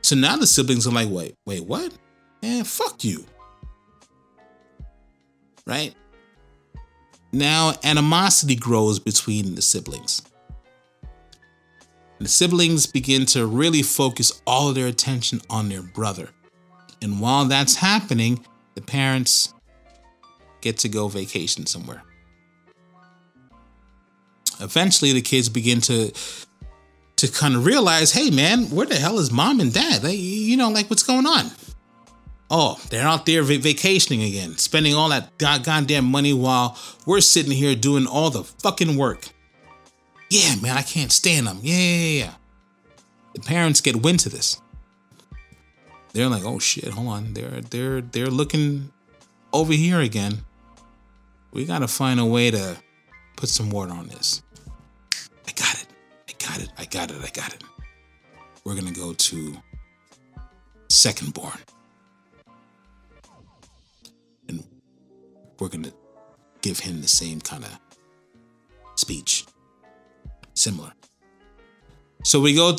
So now the siblings are like, wait, wait, what? Man, fuck you. Right? Now animosity grows between the siblings. The siblings begin to really focus all of their attention on their brother. And while that's happening, the parents get to go vacation somewhere. Eventually, the kids begin to to kind of realize, hey man, where the hell is mom and dad? You know, like what's going on? Oh, they're out there vacationing again, spending all that god- goddamn money while we're sitting here doing all the fucking work. Yeah, man, I can't stand them. Yeah, yeah, yeah. The parents get wind to this. They're like, oh shit, hold on. They're they're they're looking over here again. We gotta find a way to put some water on this. I got it. I got it. I got it. I got it. We're gonna go to second born. We're gonna give him the same kind of speech. Similar. So we go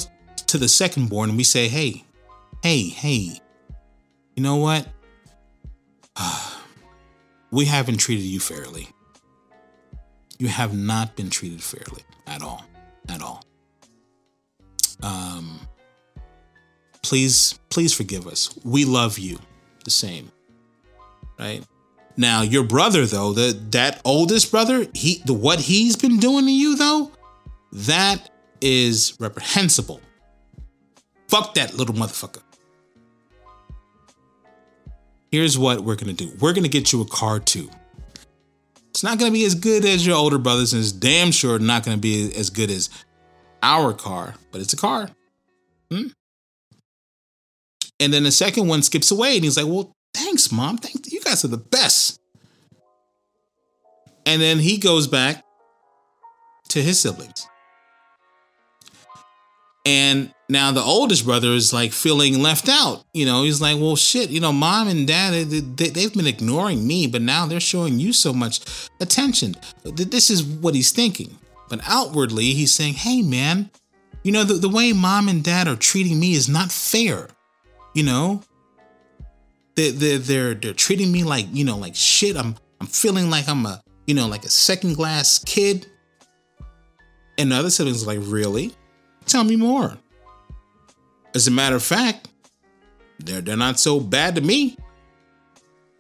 to the second born and we say, hey, hey, hey, you know what? (sighs) we haven't treated you fairly. You have not been treated fairly at all. At all. Um, please, please forgive us. We love you the same. Right? Now, your brother, though, the that oldest brother, he the what he's been doing to you, though, that is reprehensible. Fuck that little motherfucker. Here's what we're gonna do. We're gonna get you a car too. It's not gonna be as good as your older brothers, and it's damn sure not gonna be as good as our car, but it's a car. Hmm? And then the second one skips away, and he's like, "Well, thanks, mom. Thanks. You guys are the best." And then he goes back to his siblings. And now the oldest brother is like feeling left out. You know, he's like, well, shit, you know, mom and dad, they, have been ignoring me, but now they're showing you so much attention. This is what he's thinking. But outwardly, he's saying, hey, man, you know, the, the way mom and dad are treating me is not fair. You know, they, they're, they're, they're treating me like, you know, like shit. I'm, I'm feeling like I'm a, you know, like a second class kid. And the other siblings like, really? Tell me more. As a matter of fact, they're, they're not so bad to me.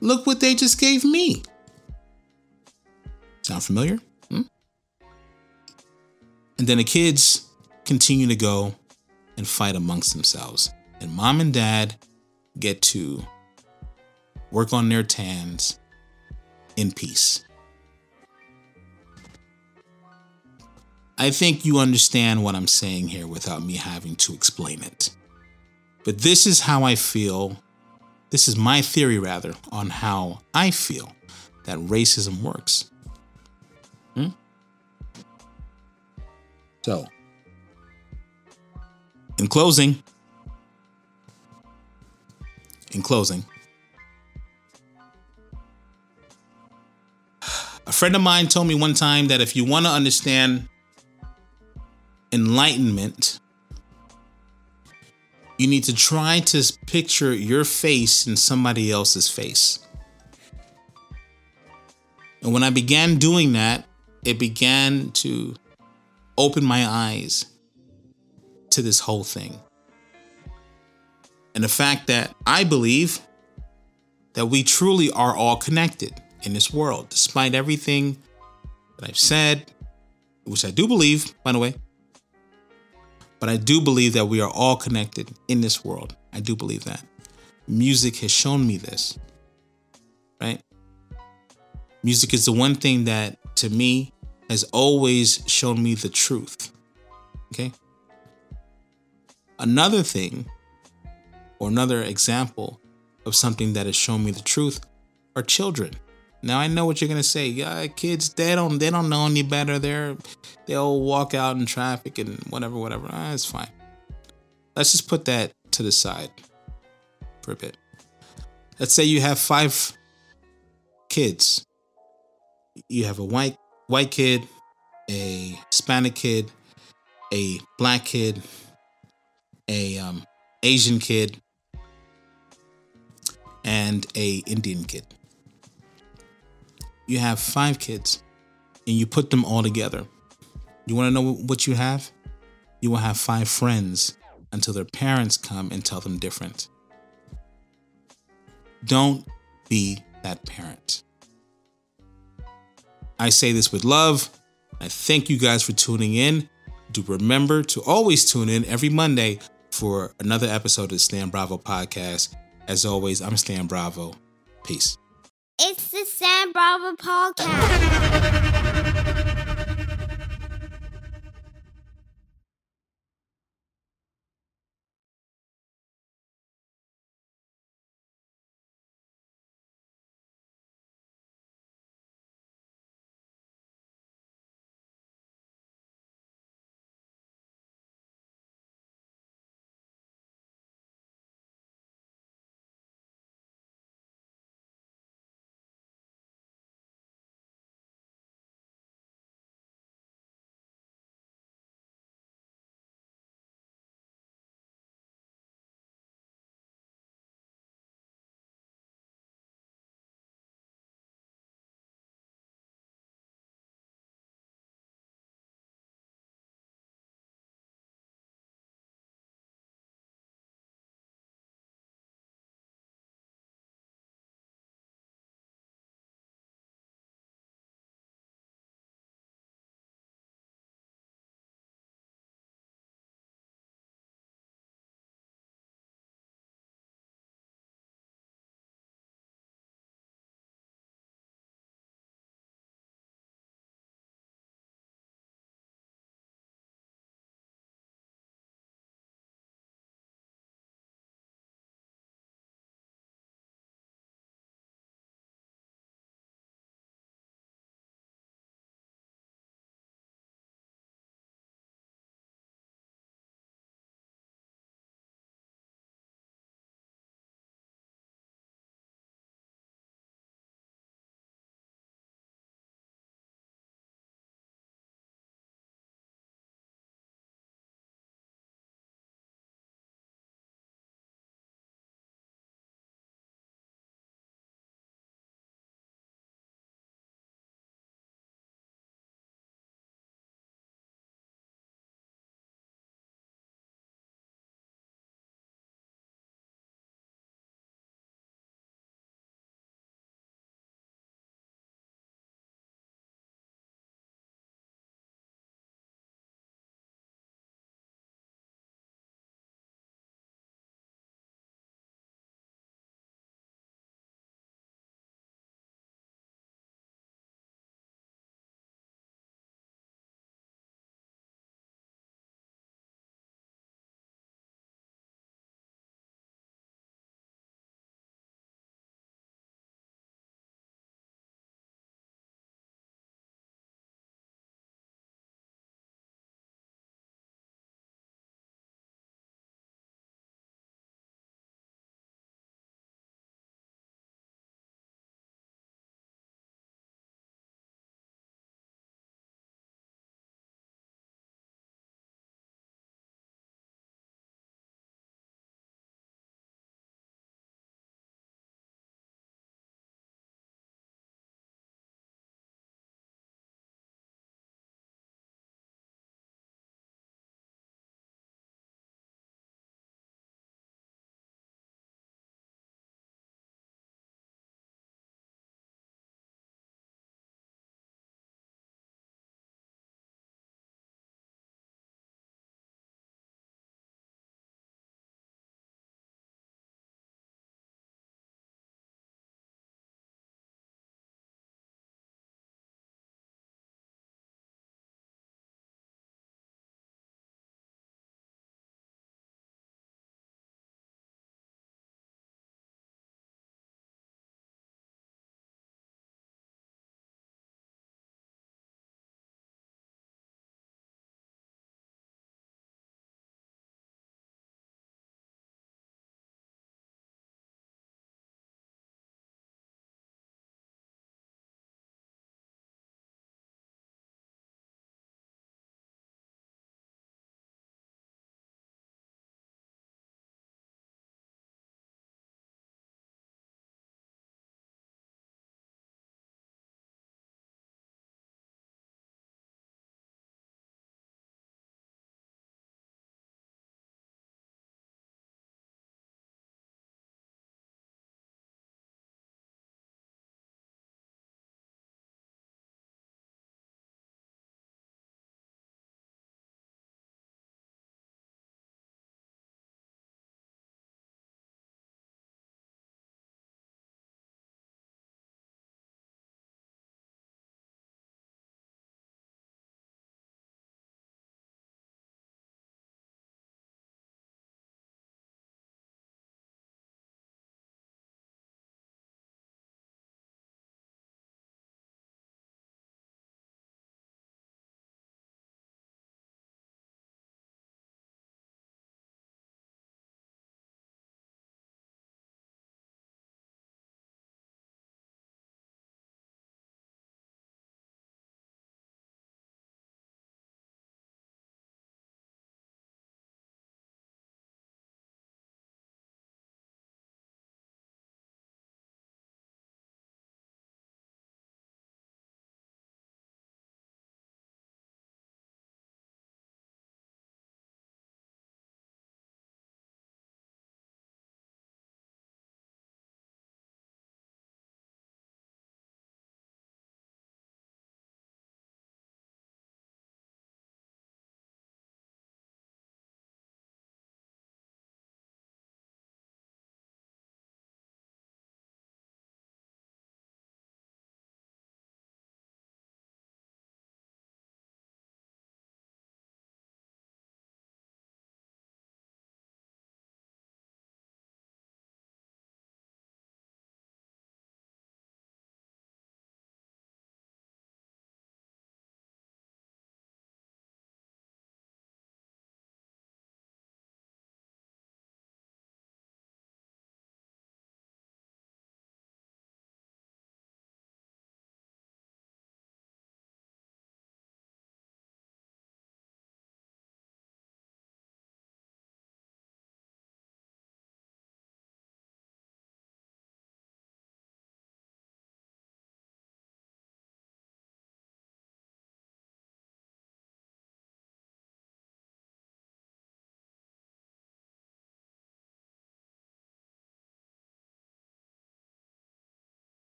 Look what they just gave me. Sound familiar? Hmm? And then the kids continue to go and fight amongst themselves. And mom and dad get to work on their tans in peace. I think you understand what I'm saying here without me having to explain it. But this is how I feel. This is my theory, rather, on how I feel that racism works. Hmm? So, in closing, in closing, a friend of mine told me one time that if you want to understand enlightenment, you need to try to picture your face in somebody else's face. And when I began doing that, it began to open my eyes to this whole thing. And the fact that I believe that we truly are all connected in this world, despite everything that I've said, which I do believe, by the way. But I do believe that we are all connected in this world. I do believe that. Music has shown me this, right? Music is the one thing that, to me, has always shown me the truth. Okay? Another thing, or another example of something that has shown me the truth, are children. Now I know what you're gonna say. Yeah, kids, they don't they don't know any better. They're they'll walk out in traffic and whatever, whatever. Ah, it's fine. Let's just put that to the side for a bit. Let's say you have five kids. You have a white white kid, a Hispanic kid, a black kid, a um, Asian kid, and a Indian kid. You have five kids, and you put them all together. You want to know what you have? You will have five friends until their parents come and tell them different. Don't be that parent. I say this with love. I thank you guys for tuning in. Do remember to always tune in every Monday for another episode of the Stan Bravo podcast. As always, I'm Stan Bravo. Peace. It's Stan Bravo Podcast.